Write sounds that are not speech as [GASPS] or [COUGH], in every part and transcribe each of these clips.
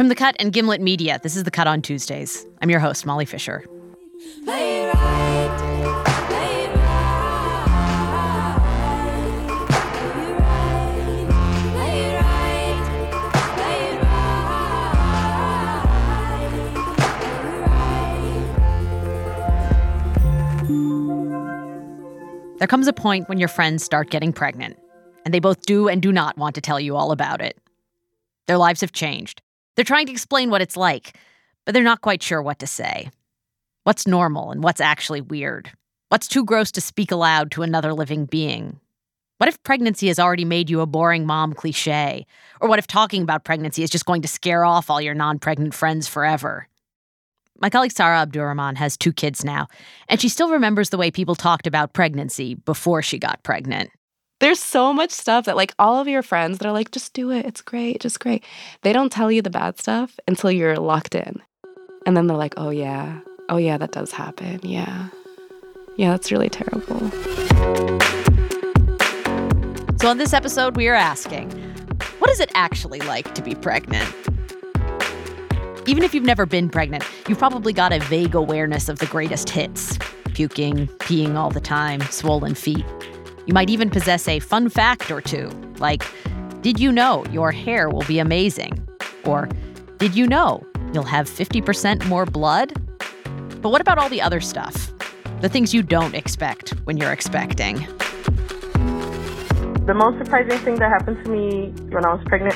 From The Cut and Gimlet Media, this is The Cut on Tuesdays. I'm your host, Molly Fischer. There comes a point when your friends start getting pregnant, and they both do and do not want to tell you all about it. Their lives have changed. They're trying to explain what it's like, but they're not quite sure what to say. What's normal and what's actually weird? What's too gross to speak aloud to another living being? What if pregnancy has already made you a boring mom cliche? Or what if talking about pregnancy is just going to scare off all your non pregnant friends forever? My colleague Sara Abdurrahman has two kids now, and she still remembers the way people talked about pregnancy before she got pregnant. There's so much stuff that, like, all of your friends that are like, just do it. It's great. Just great. They don't tell you the bad stuff until you're locked in. And then they're like, oh, yeah. Oh, yeah, that does happen. Yeah. Yeah, that's really terrible. So, on this episode, we are asking what is it actually like to be pregnant? Even if you've never been pregnant, you've probably got a vague awareness of the greatest hits puking, peeing all the time, swollen feet. You might even possess a fun fact or two, like, did you know your hair will be amazing? Or, did you know you'll have 50% more blood? But what about all the other stuff? The things you don't expect when you're expecting. The most surprising thing that happened to me when I was pregnant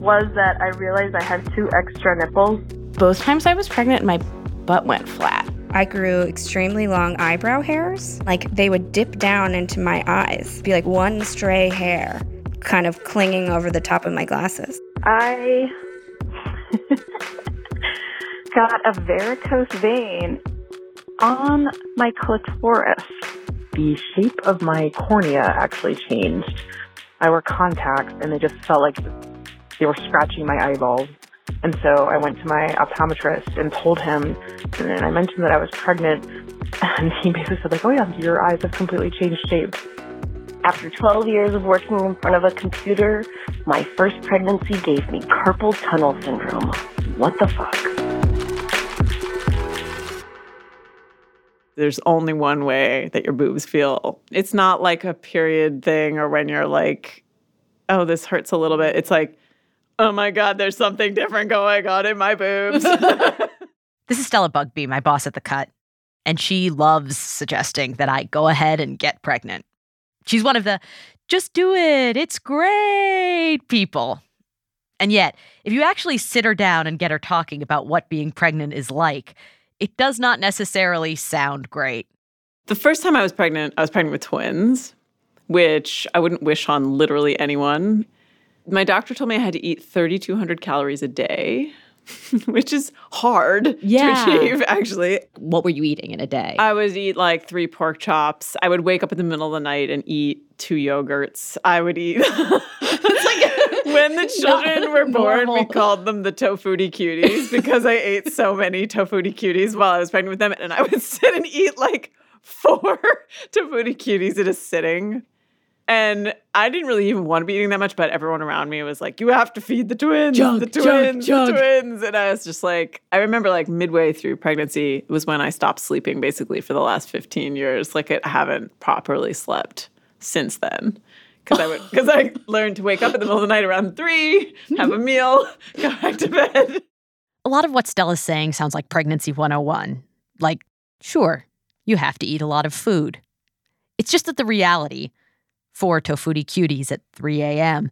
was that I realized I had two extra nipples. Both times I was pregnant, my butt went flat. I grew extremely long eyebrow hairs. Like they would dip down into my eyes, be like one stray hair kind of clinging over the top of my glasses. I [LAUGHS] got a varicose vein on my clitoris. The shape of my cornea actually changed. I wore contacts and they just felt like they were scratching my eyeballs. And so I went to my optometrist and told him, and I mentioned that I was pregnant, and he basically said like, "Oh yeah, your eyes have completely changed shape." After 12 years of working in front of a computer, my first pregnancy gave me carpal tunnel syndrome. What the fuck? There's only one way that your boobs feel. It's not like a period thing or when you're like, oh, this hurts a little bit. It's like, oh my God, there's something different going on in my boobs. [LAUGHS] this is Stella Bugbee, my boss at The Cut, and she loves suggesting that I go ahead and get pregnant. She's one of the just do it, it's great people. And yet, if you actually sit her down and get her talking about what being pregnant is like, it does not necessarily sound great. The first time I was pregnant, I was pregnant with twins, which I wouldn't wish on literally anyone my doctor told me I had to eat 3,200 calories a day, [LAUGHS] which is hard yeah. to achieve, actually. What were you eating in a day? I would eat like three pork chops. I would wake up in the middle of the night and eat two yogurts. I would eat. [LAUGHS] [LAUGHS] when the children were born, normal. we called them the Tofutti cuties because I ate so many Tofutti cuties while I was pregnant with them. And I would sit and eat like four Tofutti cuties in a sitting. And I didn't really even want to be eating that much, but everyone around me was like, "You have to feed the twins, junk, the twins, junk, the twins." And I was just like, I remember like midway through pregnancy was when I stopped sleeping basically for the last 15 years. Like I haven't properly slept since then. Because I would, because I [LAUGHS] learned to wake up in the middle of the night around three, have a [LAUGHS] meal, go back to bed. A lot of what Stella's saying sounds like pregnancy 101. Like, sure, you have to eat a lot of food. It's just that the reality, four Tofutti cuties at 3 a.m.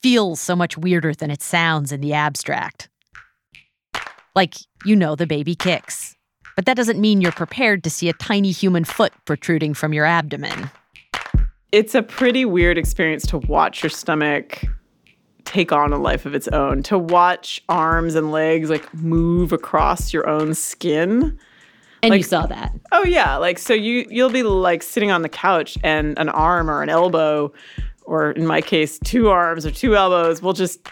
feels so much weirder than it sounds in the abstract. Like, you know, the baby kicks. But that doesn't mean you're prepared to see a tiny human foot protruding from your abdomen. It's a pretty weird experience to watch your stomach take on a life of its own, to watch arms and legs like move across your own skin and like, you saw that. Oh yeah, like so you you'll be like sitting on the couch and an arm or an elbow or in my case two arms or two elbows will just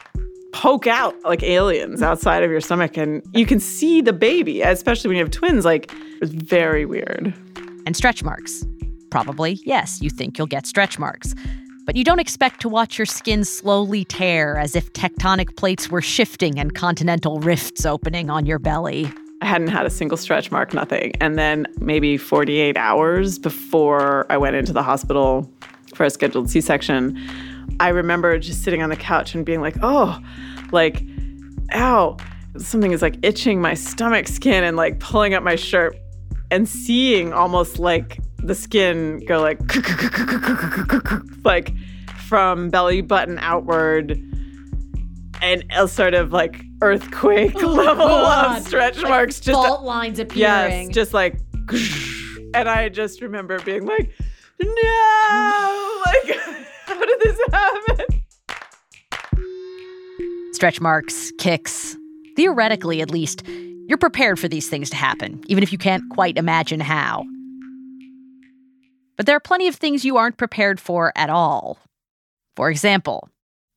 poke out like aliens outside of your stomach and you can see the baby, especially when you have twins like it's very weird. And stretch marks. Probably, yes, you think you'll get stretch marks. But you don't expect to watch your skin slowly tear as if tectonic plates were shifting and continental rifts opening on your belly. I hadn't had a single stretch mark, nothing. And then maybe 48 hours before I went into the hospital for a scheduled C section, I remember just sitting on the couch and being like, oh, like, ow, something is like itching my stomach skin and like pulling up my shirt and seeing almost like the skin go like, [LAUGHS] like from belly button outward and a sort of like earthquake [LAUGHS] level of stretch marks. Just fault lines appearing. Yes, just like, [LAUGHS] and I just remember being like, no, [LAUGHS] like, how did this happen? Stretch marks, kicks. Theoretically, at least, you're prepared for these things to happen, even if you can't quite imagine how. But there are plenty of things you aren't prepared for at all. For example,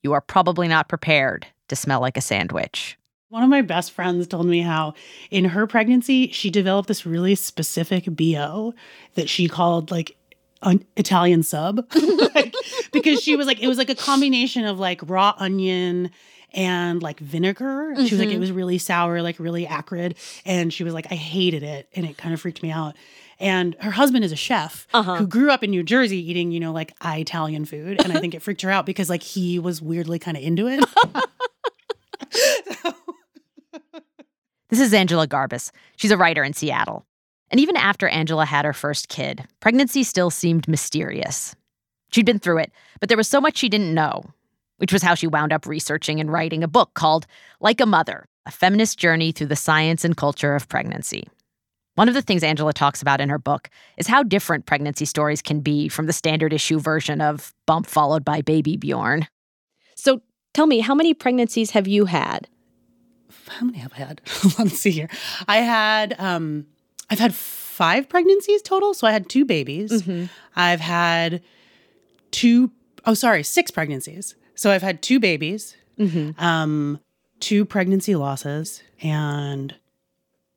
you are probably not prepared to smell like a sandwich. One of my best friends told me how in her pregnancy, she developed this really specific BO that she called like an Italian sub. [LAUGHS] like, because she was like, it was like a combination of like raw onion and like vinegar. Mm-hmm. She was like, it was really sour, like really acrid. And she was like, I hated it. And it kind of freaked me out. And her husband is a chef uh-huh. who grew up in New Jersey eating, you know, like Italian food. And I think it freaked her out because like he was weirdly kind of into it. [LAUGHS] this is Angela Garbes. She's a writer in Seattle. And even after Angela had her first kid, pregnancy still seemed mysterious. She'd been through it, but there was so much she didn't know, which was how she wound up researching and writing a book called Like a Mother A Feminist Journey Through the Science and Culture of Pregnancy. One of the things Angela talks about in her book is how different pregnancy stories can be from the standard issue version of bump followed by baby Bjorn. Tell me, how many pregnancies have you had? How many have I had? [LAUGHS] Let's see here. I had, um, I've had five pregnancies total. So I had two babies. Mm-hmm. I've had two, oh, sorry, six pregnancies. So I've had two babies, mm-hmm. um, two pregnancy losses, and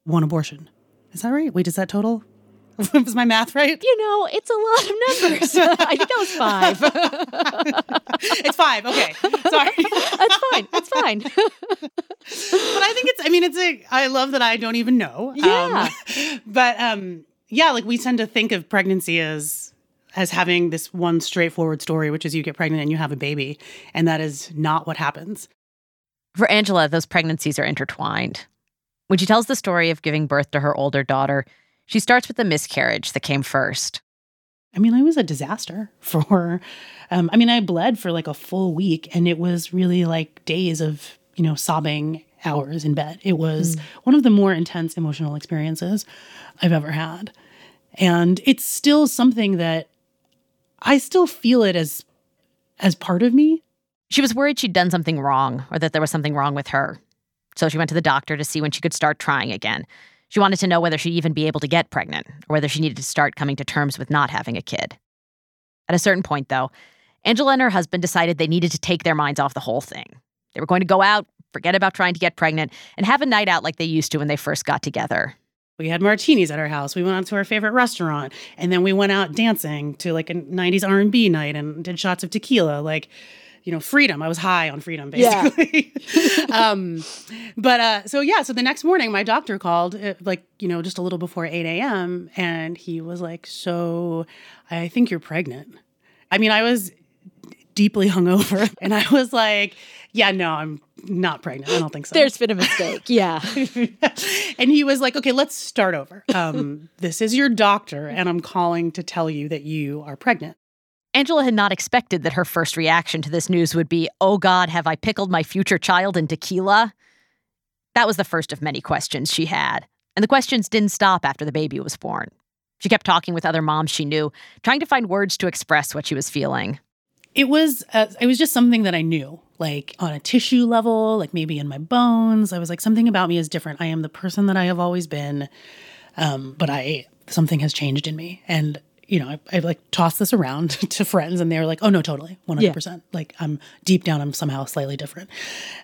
one abortion. Is that right? Wait, is that total? [LAUGHS] was my math right? You know, it's a lot of numbers. [LAUGHS] I think that was five. [LAUGHS] it's five. Okay. Sorry. That's fine. That's fine. but I think it's, I mean, it's a, I love that I don't even know. Yeah. Um, but um, yeah, like we tend to think of pregnancy as, as having this one straightforward story, which is you get pregnant and you have a baby. And that is not what happens. For Angela, those pregnancies are intertwined. When she tells the story of giving birth to her older daughter, she starts with the miscarriage that came first. I mean, it was a disaster [LAUGHS] for, um, I mean, I bled for like a full week and it was really like days of, you know, sobbing hours in bed. It was mm. one of the more intense emotional experiences I've ever had. And it's still something that I still feel it as as part of me. She was worried she'd done something wrong or that there was something wrong with her. So she went to the doctor to see when she could start trying again. She wanted to know whether she'd even be able to get pregnant or whether she needed to start coming to terms with not having a kid. At a certain point, though, Angela and her husband decided they needed to take their minds off the whole thing. They were going to go out, forget about trying to get pregnant, and have a night out like they used to when they first got together. We had martinis at our house. We went out to our favorite restaurant, and then we went out dancing to like a '90s R&B night and did shots of tequila. Like, you know, freedom. I was high on freedom, basically. Yeah. [LAUGHS] [LAUGHS] um, but uh, so yeah, so the next morning, my doctor called, uh, like you know, just a little before eight a.m., and he was like, "So, I think you're pregnant." I mean, I was deeply [LAUGHS] hungover, and I was like, "Yeah, no, I'm not pregnant. I don't think so." There's been a mistake. Yeah. and he was like, "Okay, let's start over. Um, this is your doctor, and I'm calling to tell you that you are pregnant." Angela had not expected that her first reaction to this news would be, Oh God, have I pickled my future child in tequila? That was the first of many questions she had. And the questions didn't stop after the baby was born. She kept talking with other moms she knew, trying to find words to express what she was feeling. It was uh, it was just something that I knew, like on a tissue level, like maybe in my bones. I was like something about me is different. I am the person that I have always been, um, but I something has changed in me, and you know, I, I like tossed this around [LAUGHS] to friends and they were like, oh no, totally, 100%. Like I'm deep down, I'm somehow slightly different.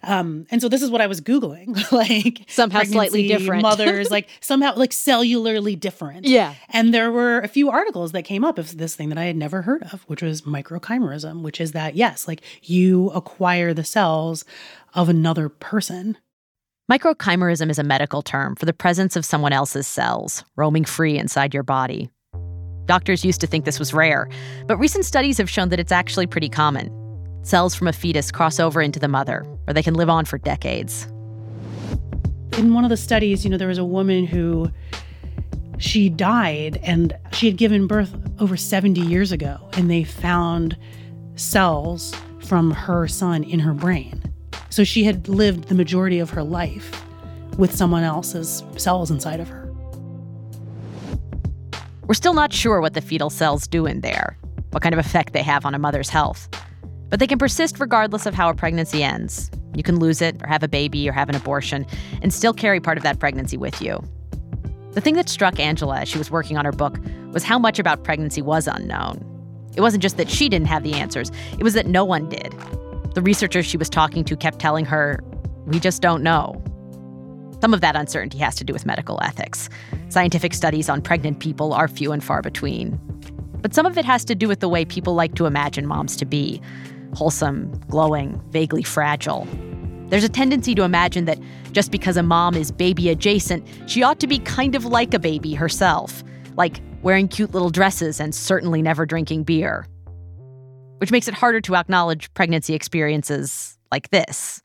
Um, and so this is what I was Googling, [LAUGHS] like Somehow slightly different. [LAUGHS] mothers, like somehow like cellularly different. Yeah. And there were a few articles that came up of this thing that I had never heard of, which was microchimerism, which is that, yes, like you acquire the cells of another person. Microchimerism is a medical term for the presence of someone else's cells roaming free inside your body. Doctors used to think this was rare, but recent studies have shown that it's actually pretty common. Cells from a fetus cross over into the mother, where they can live on for decades. in one of the studies, you know, there was a woman who she died and she had given birth over 70 years ago, and they found cells from her son in her brain. So she had lived the majority of her life with someone else's cells inside of her. We're still not sure what the fetal cells do in there, what kind of effect they have on a mother's health. But they can persist regardless of how a pregnancy ends. You can lose it, or have a baby, or have an abortion, and still carry part of that pregnancy with you. The thing that struck Angela as she was working on her book was how much about pregnancy was unknown. It wasn't just that she didn't have the answers, it was that no one did. The researchers she was talking to kept telling her, We just don't know. Some of that uncertainty has to do with medical ethics. Scientific studies on pregnant people are few and far between. But some of it has to do with the way people like to imagine moms to be wholesome, glowing, vaguely fragile. There's a tendency to imagine that just because a mom is baby adjacent, she ought to be kind of like a baby herself, like wearing cute little dresses and certainly never drinking beer. Which makes it harder to acknowledge pregnancy experiences like this.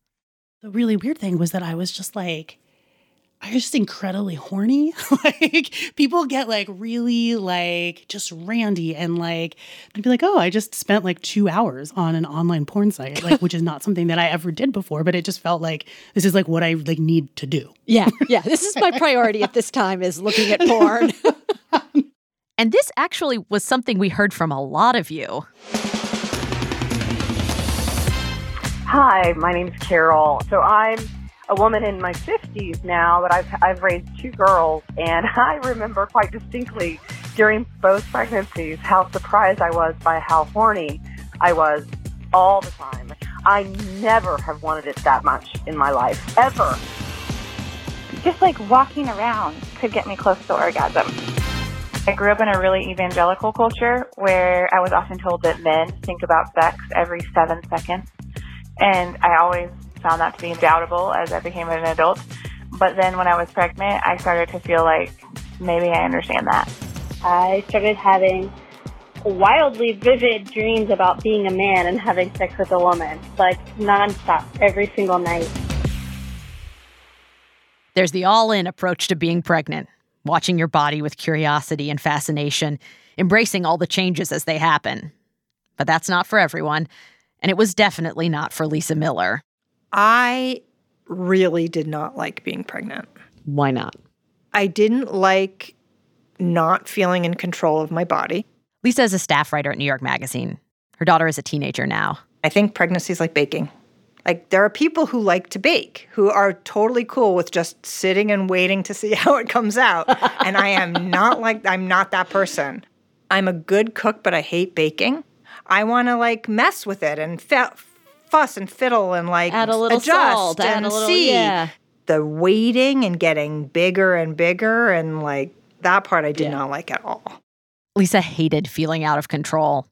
The really weird thing was that I was just like, I was just incredibly horny. [LAUGHS] like people get like really like just randy and like they'd be like, oh, I just spent like two hours on an online porn site, like which is not something that I ever did before, but it just felt like this is like what I like need to do. Yeah, yeah. This is my priority at this time is looking at porn. [LAUGHS] And this actually was something we heard from a lot of you. Hi, my name's Carol. So I'm a woman in my 50s now, but I've, I've raised two girls, and [LAUGHS] I remember quite distinctly during both pregnancies how surprised I was by how horny I was all the time. I never have wanted it that much in my life, ever. just like walking around could get me close to orgasm. I grew up in a really evangelical culture where I was often told that men think about sex every seven seconds. And I always found that to be doubtable as I became an adult. But then when I was pregnant, I started to feel like maybe I understand that. I started having wildly vivid dreams about being a man and having sex with a woman, like nonstop, every single night. There's the all in approach to being pregnant, watching your body with curiosity and fascination, embracing all the changes as they happen. But that's not for everyone, and it was definitely not for Lisa Miller. I really did not like being pregnant. Why not? I didn't like not feeling in control of my body. Lisa is a staff writer at New York Magazine. Her daughter is a teenager now. I think pregnancy is like baking. Like there are people who like to bake who are totally cool with just sitting and waiting to see [LAUGHS] how it comes out. [LAUGHS] and I am not like I'm not that person. I'm a good cook, but I hate baking. I want to like mess with it and fe- fuss and fiddle and like Add a little adjust salt, and a little- see. yeah. The waiting and getting bigger and bigger and like that part I did Yeah. not like at all. Lisa hated feeling out of control.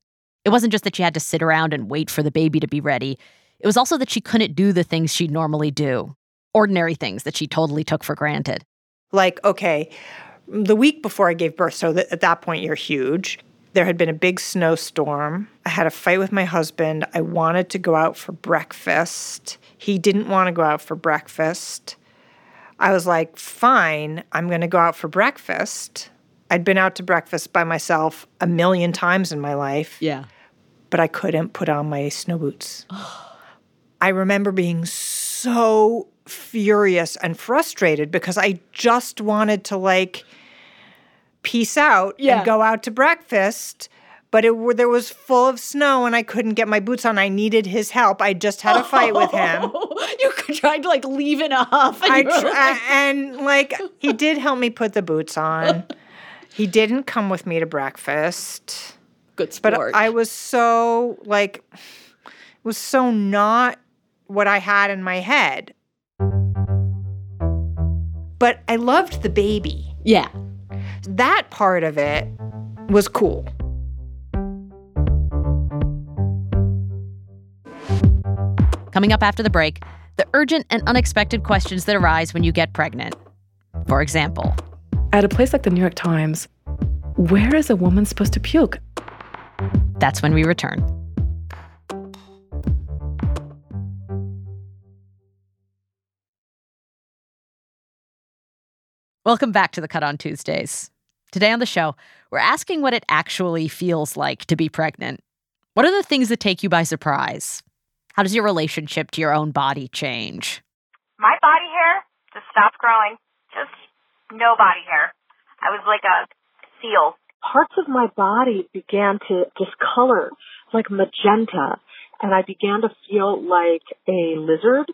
It wasn't just that she had to sit around and wait for the baby to be ready, it was also that she couldn't do the things she'd normally do, ordinary things that she totally took for granted. like okay the week before i gave birth so that at that point you're huge there had been a big snowstorm. I had a fight with my husband. I wanted to go out for breakfast. He didn't want to go out for breakfast. I was like fine i'm going to go out for breakfast. I'd been out to breakfast by myself a million times in my life. Yeah. but I couldn't put on my snow boots. [SIGHS] I remember being so furious and frustrated because I just wanted to like peace out Yeah. and go out to breakfast. But it were- there was full of snow and I couldn't get my boots on. I needed his help. I just had a fight with him. [LAUGHS] you tried to like leave it off. And I tr- like- and like he did help me put the boots on. He didn't come with me to breakfast. Good sport. But I was so like it was so not what I had in my head. But I loved the baby. Yeah. That part of it was cool. Coming up after the break, the urgent and unexpected questions that arise when you get pregnant. For example, At a place like the New York Times, where is a woman supposed to puke? that's when we return. Welcome back to the Cut on Tuesdays. Today on the show, we're asking what it actually feels like to be pregnant. What are the things that take you by surprise? How does your relationship to your own body change? My body hair just stopped growing. Just no body hair. I was like a seal. Parts of my body began to discolor like magenta, and I began to feel like a lizard.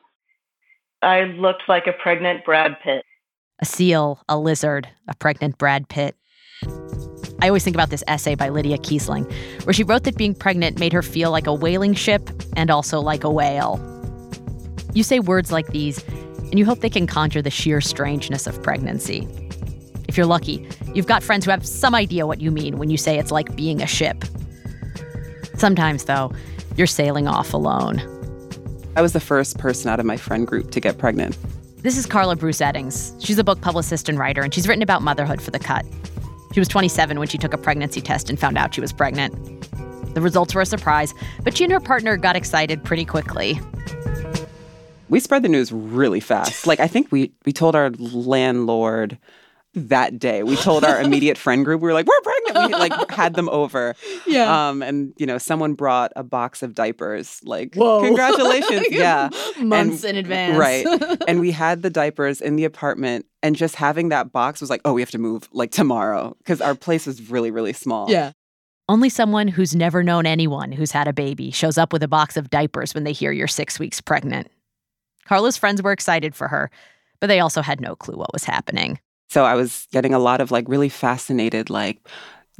I looked like a pregnant Brad Pitt. A seal, a lizard, a pregnant Brad Pitt. I always think about this essay by Lydia Kiesling, where she wrote that being pregnant made her feel like a whaling ship and also like a whale. You say words like these, and you hope they can conjure the sheer strangeness of pregnancy. If you're lucky, you've got friends who have some idea what you mean when you say it's like being a ship. Sometimes, though, you're sailing off alone. I was the first person out of my friend group to get pregnant. This is Carla Bruce Eddings. She's a book publicist and writer, and she's written about motherhood for The Cut. She was 27 when she took a pregnancy test and found out she was pregnant. The results were a surprise, but she and her partner got excited pretty quickly. We spread the news really fast. Like I think we we told our landlord that day. We told our [LAUGHS] immediate friend group, we were like, we're pregnant. We like had them over. Yeah. Um, and you know, someone brought a box of diapers. Like, Whoa. [LAUGHS] congratulations. yeah. Months And- in advance. Right. [LAUGHS] and we had the diapers in the apartment and just having that box was like, oh, we have to move like tomorrow. Because our place was really, really small. Yeah. Only someone who's never known anyone who's had a baby shows up with a box of diapers when they hear you're six weeks pregnant. Carla's friends were excited for her, but they also had no clue what was happening. So I was getting a lot of like really fascinated, like,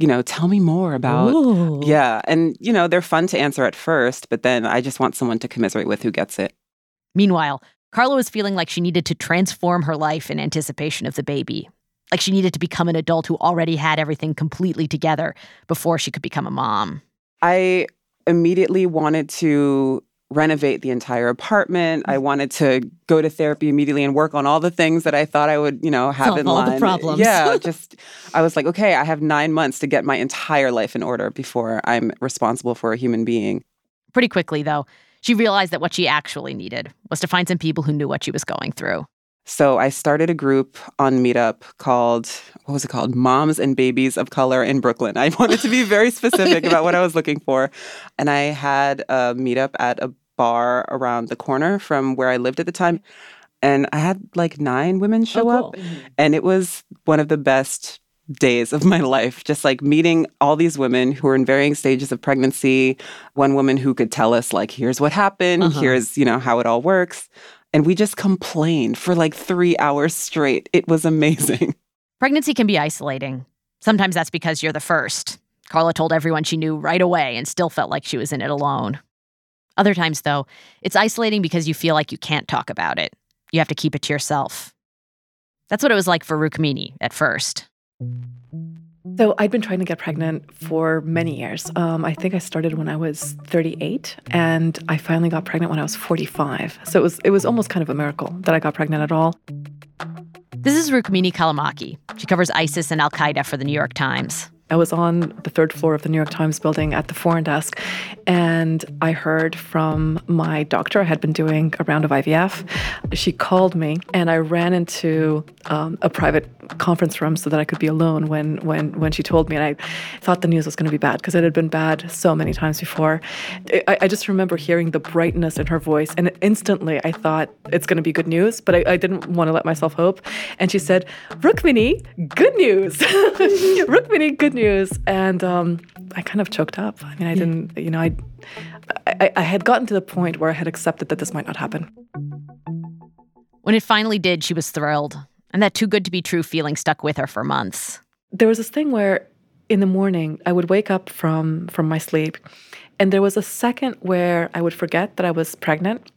you know, tell me more about Ooh. Yeah. And, you know, they're fun to answer at first, but then I just want someone to commiserate with who gets it. Meanwhile, Carla was feeling like she needed to transform her life in anticipation of the baby. Like she needed to become an adult who already had everything completely together before she could become a mom. I immediately wanted to renovate the entire apartment. I mm. wanted to go to therapy immediately and work on all the things that I thought I would, you know, have Solve in all the line. problems. Yeah, [LAUGHS] just I was like, okay, I have 9 months to get my entire life in order before I'm responsible for a human being. Pretty quickly, though, she realized that what she actually needed was to find some people who knew what she was going through. So I started a group on Meetup called what was it called? Moms and Babies of Color in Brooklyn. I [LAUGHS] wanted to be very specific about what I was looking for, and I had a meetup at a bar around the corner from where I lived at the time, and I had like nine women show Oh, up, and it was one of the best days of my [LAUGHS] life just like meeting all these women who were in varying stages of pregnancy one woman who could tell us like here's what happened Uh-huh. here's you know how it all works and we just complained for like three hours straight. It was amazing. [LAUGHS] Pregnancy can be isolating. Sometimes that's because you're the first. Carla told everyone she knew right away and still felt like she was in it alone. Other times, though, it's isolating because you feel like you can't talk about it. You have to keep it to yourself. That's what it was like for Rukmini at first. So I'd been trying to get pregnant for many years. Um, I think I started when I was 38, and I finally got pregnant when I was 45. So it was it was almost kind of a miracle that I got pregnant at all. This is Rukmini Callimachi. She covers ISIS and Al Qaeda for the New York Times. I was on the third floor of the New York Times building at the foreign desk, and I heard from my doctor. I had been doing a round of IVF. She called me, and I ran into um, a private conference room so that I could be alone when when when she told me. And I thought the news was going to be bad because it had been bad so many times before. I, I just remember hearing the brightness in her voice, and instantly I thought it's going to be good news. But I, I didn't want to let myself hope. And she said, "Rukmini, good news! [LAUGHS] Rukmini, good news!" And um, I kind of choked up. I mean, I didn't, you know, I, I I had gotten to the point where I had accepted that this might not happen. When it finally did, she was thrilled. And that too good to be true feeling stuck with her for months. there was this thing where in the morning I would wake up from from my sleep and there was a second where I would forget that I was pregnant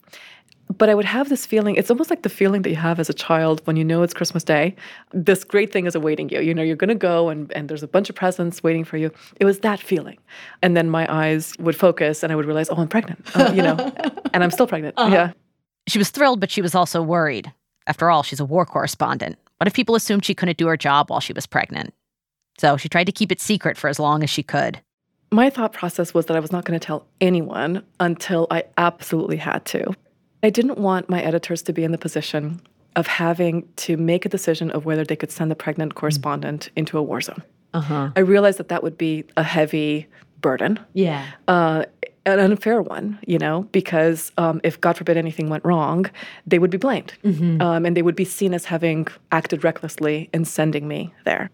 but I would have this feeling. It's almost like the feeling that you have as a child when you know it's Christmas Day. This great thing is awaiting you. You know, you're going to go and, and there's a bunch of presents waiting for you. It was that feeling. And then my eyes would focus and I would realize, oh, I'm pregnant, uh, you know, [LAUGHS] and I'm still pregnant. Uh-huh. Yeah. She was thrilled, but she was also worried. After all, she's a war correspondent. What if people assumed she couldn't do her job while she was pregnant? So she tried to keep it secret for as long as she could. My thought process was that I was not going to tell anyone until I absolutely had to. I didn't want my editors to be in the position of having to make a decision of whether they could send the pregnant correspondent into a war zone. Uh-huh. I realized that that would be a heavy burden. Yeah. Uh, an unfair one, you know, because um, if God forbid anything went wrong, they would be blamed. Mm-hmm. Um, and they would be seen as having acted recklessly in sending me there.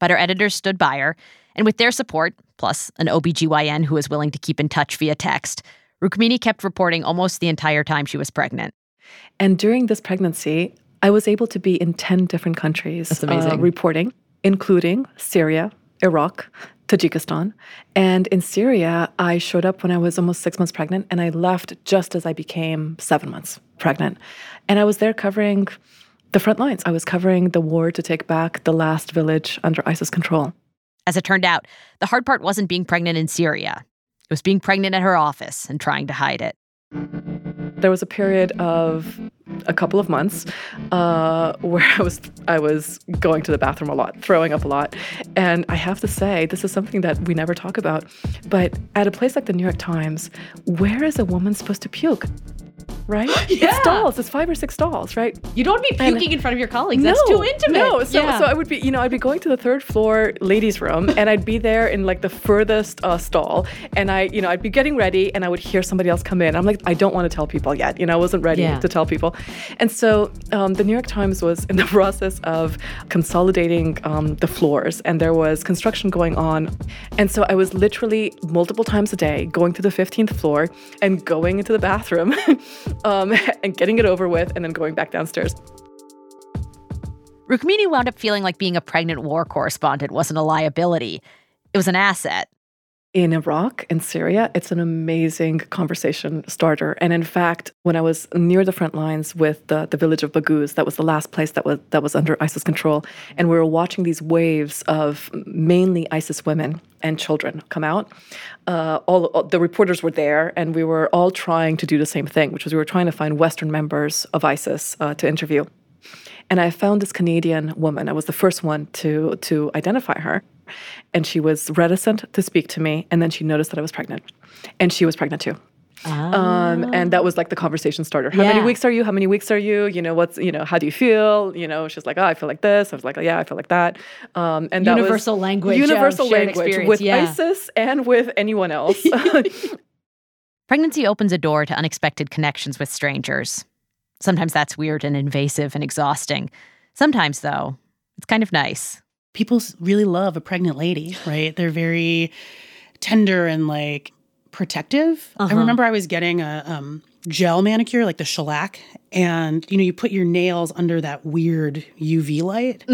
But her editors stood by her, and with their support, plus an OBGYN who was willing to keep in touch via text, Rukmini kept reporting almost the entire time she was pregnant. And during this pregnancy, I was able to be in 10 different countries. Uh, reporting, including Syria, Iraq, Tajikistan. And in Syria, I showed up when I was almost six months pregnant, and I left just as I became seven months pregnant. And I was there covering the front lines. I was covering the war to take back the last village under ISIS control. As it turned out, the hard part wasn't being pregnant in Syria. It was being pregnant at her office and trying to hide it. There was a period of a couple of months uh, where I was I was going to the bathroom a lot, throwing up a lot, and I have to say this is something that we never talk about. But at a place like the New York Times, where is a woman supposed to puke? Right? [GASPS] Yeah. It's stalls. It's five or six stalls, right? You don't be puking in front of your colleagues. That's too intimate. No, so, yeah. so I would be, you know, I'd be going to the third floor ladies' room, and I'd be there in like the furthest uh, stall, and I, you know, I'd be getting ready, and I would hear somebody else come in. I'm like, I don't want to tell people yet. You know, I wasn't ready Yeah. to tell people, and so um, the New York Times was in the [LAUGHS] process of consolidating um, the floors, and there was construction going on, and so I was literally multiple times a day going to the 15th floor and going into the bathroom. [LAUGHS] um, [LAUGHS] and getting it over with, and then going back downstairs. Rukmini wound up feeling like being a pregnant war correspondent wasn't a liability, it was an asset. In Iraq and Syria, it's an amazing conversation starter. And in fact, when I was near the front lines with the, the village of Baghouz, that was the last place that was that was under ISIS control, and we were watching these waves of mainly ISIS women and children come out. Uh, all, all the reporters were there, and we were all trying to do the same thing, which was we were trying to find Western members of ISIS uh, to interview. And I found this Canadian woman. I was the first one to to identify her. And she was reticent to speak to me. And then she noticed that I was pregnant. And she was pregnant too. Um, and that was like the conversation starter. How many weeks are you? How many weeks are you? You know, what's, you know, how do you feel? You know, she's like, oh, I feel like this. I was like, oh, yeah, I feel like that. Um, and that was Universal language Universal language with yeah. ISIS and with anyone else. [LAUGHS] Pregnancy opens a door to unexpected connections with strangers. Sometimes that's weird and invasive and exhausting. Sometimes, though, it's kind of nice. People really love a pregnant lady, [LAUGHS] right? They're very tender and like protective. I Uh-huh. remember I was getting a um, gel manicure, like the shellac, and you know, you put your nails under that weird UV light.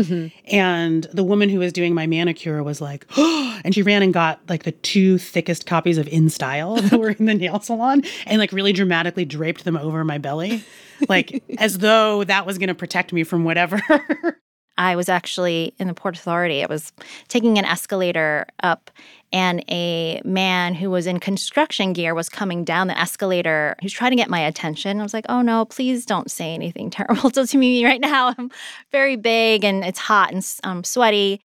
And the woman who was doing my manicure was like, [GASPS] and she ran and got like the two thickest copies of In Style that were in the nail salon and like really dramatically draped them over my belly, like [LAUGHS] as though that was going to protect me from whatever. [LAUGHS] I was actually in the Port Authority. I was taking an escalator up, and a man who was in construction gear was coming down the escalator. He was trying to get my attention. I was like, oh no, please don't say anything [LAUGHS] terrible to me right now. I'm very big and it's hot and um, sweaty.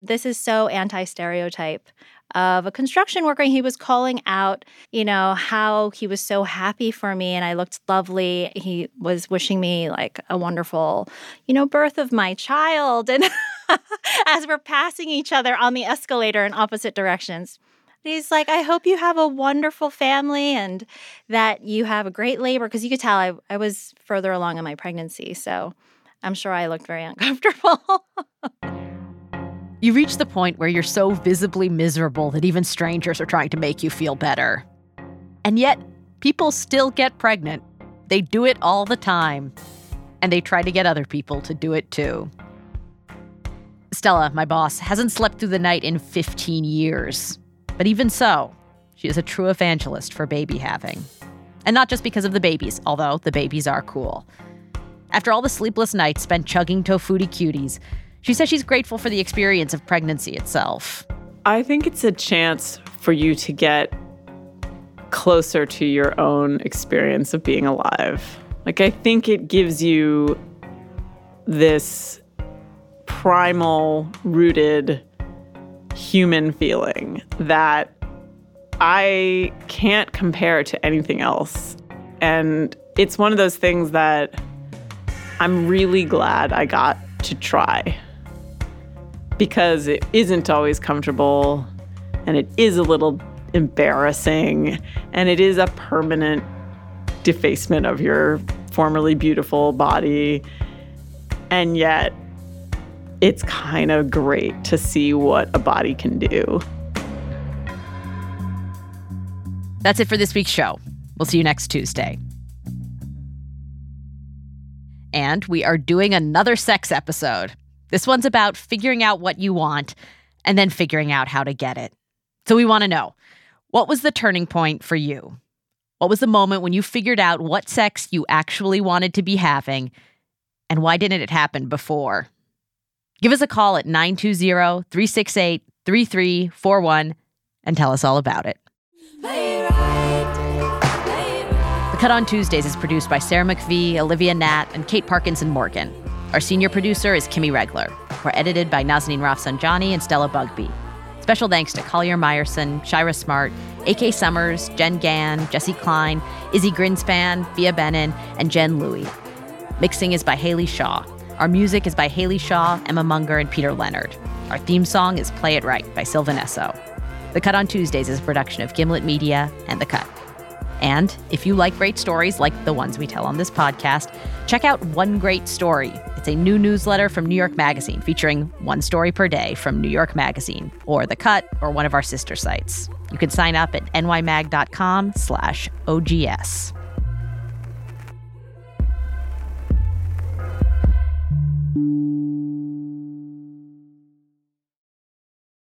This is so anti stereotype of a construction worker. He was calling out, you know, how he was so happy for me and I looked lovely. He was wishing me like a wonderful, you know, birth of my child. And [LAUGHS] as we're passing each other on the escalator in opposite directions, he's like, I hope you have a wonderful family and that you have a great labor. Because you could tell I, I was further along in my pregnancy. So I'm sure I looked very [LAUGHS] uncomfortable. [LAUGHS] You reach the point where you're so visibly miserable that even strangers are trying to make you feel better. And yet, people still get pregnant. They do it all the time. And they try to get other people to do it too. Stella, my boss, hasn't slept through the night in 15 years. But even so, she is a true evangelist for baby having. And not just because of the babies, although the babies are cool. After all the sleepless nights spent chugging Tofutti cuties, she says she's grateful for the experience of pregnancy itself. I think it's a chance for you to get closer to your own experience of being alive. Like, I think it gives you this primal, rooted human feeling that I can't compare to anything else. And it's one of those things that I'm really glad I got to try because it isn't always comfortable and it is a little embarrassing and it is a permanent defacement of your formerly beautiful body. And yet, it's kind of great to see what a body can do. That's it for this week's show. We'll see you next Tuesday. And we are doing another sex episode. This one's about figuring out what you want and then figuring out how to get it. So we want to know what was the turning point for you? What was the moment when you figured out what sex you actually wanted to be having and why didn't it happen before? Give us a call at 920 368 3341 and tell us all about it. The Cut on Tuesdays is produced by Sarah McVie, Olivia Natt, and Kate Parkinson Morgan. Our senior producer is Kimmy Regler. We're edited by Nazanin Rafsanjani and Stella Bugbee. Special thanks to Collier Meyerson, Shira Smart, A.K. Summers, Jen Gann, Jesse Klein, Izzy Grinspan, Via Benin, and Jen Louie. Mixing is by Haley Shaw. Our music is by Haley Shaw, Emma Munger, and Peter Leonard. Our theme song is Play It Right by Sylvan Esso. The Cut on Tuesdays is a production of Gimlet Media and The Cut. And if you like great stories like the ones we tell on this podcast, check out One Great Story. It's a new newsletter from New York Magazine featuring one story per day from New York Magazine or The Cut or one of our sister sites. You can sign up at nymag.com slash OGS.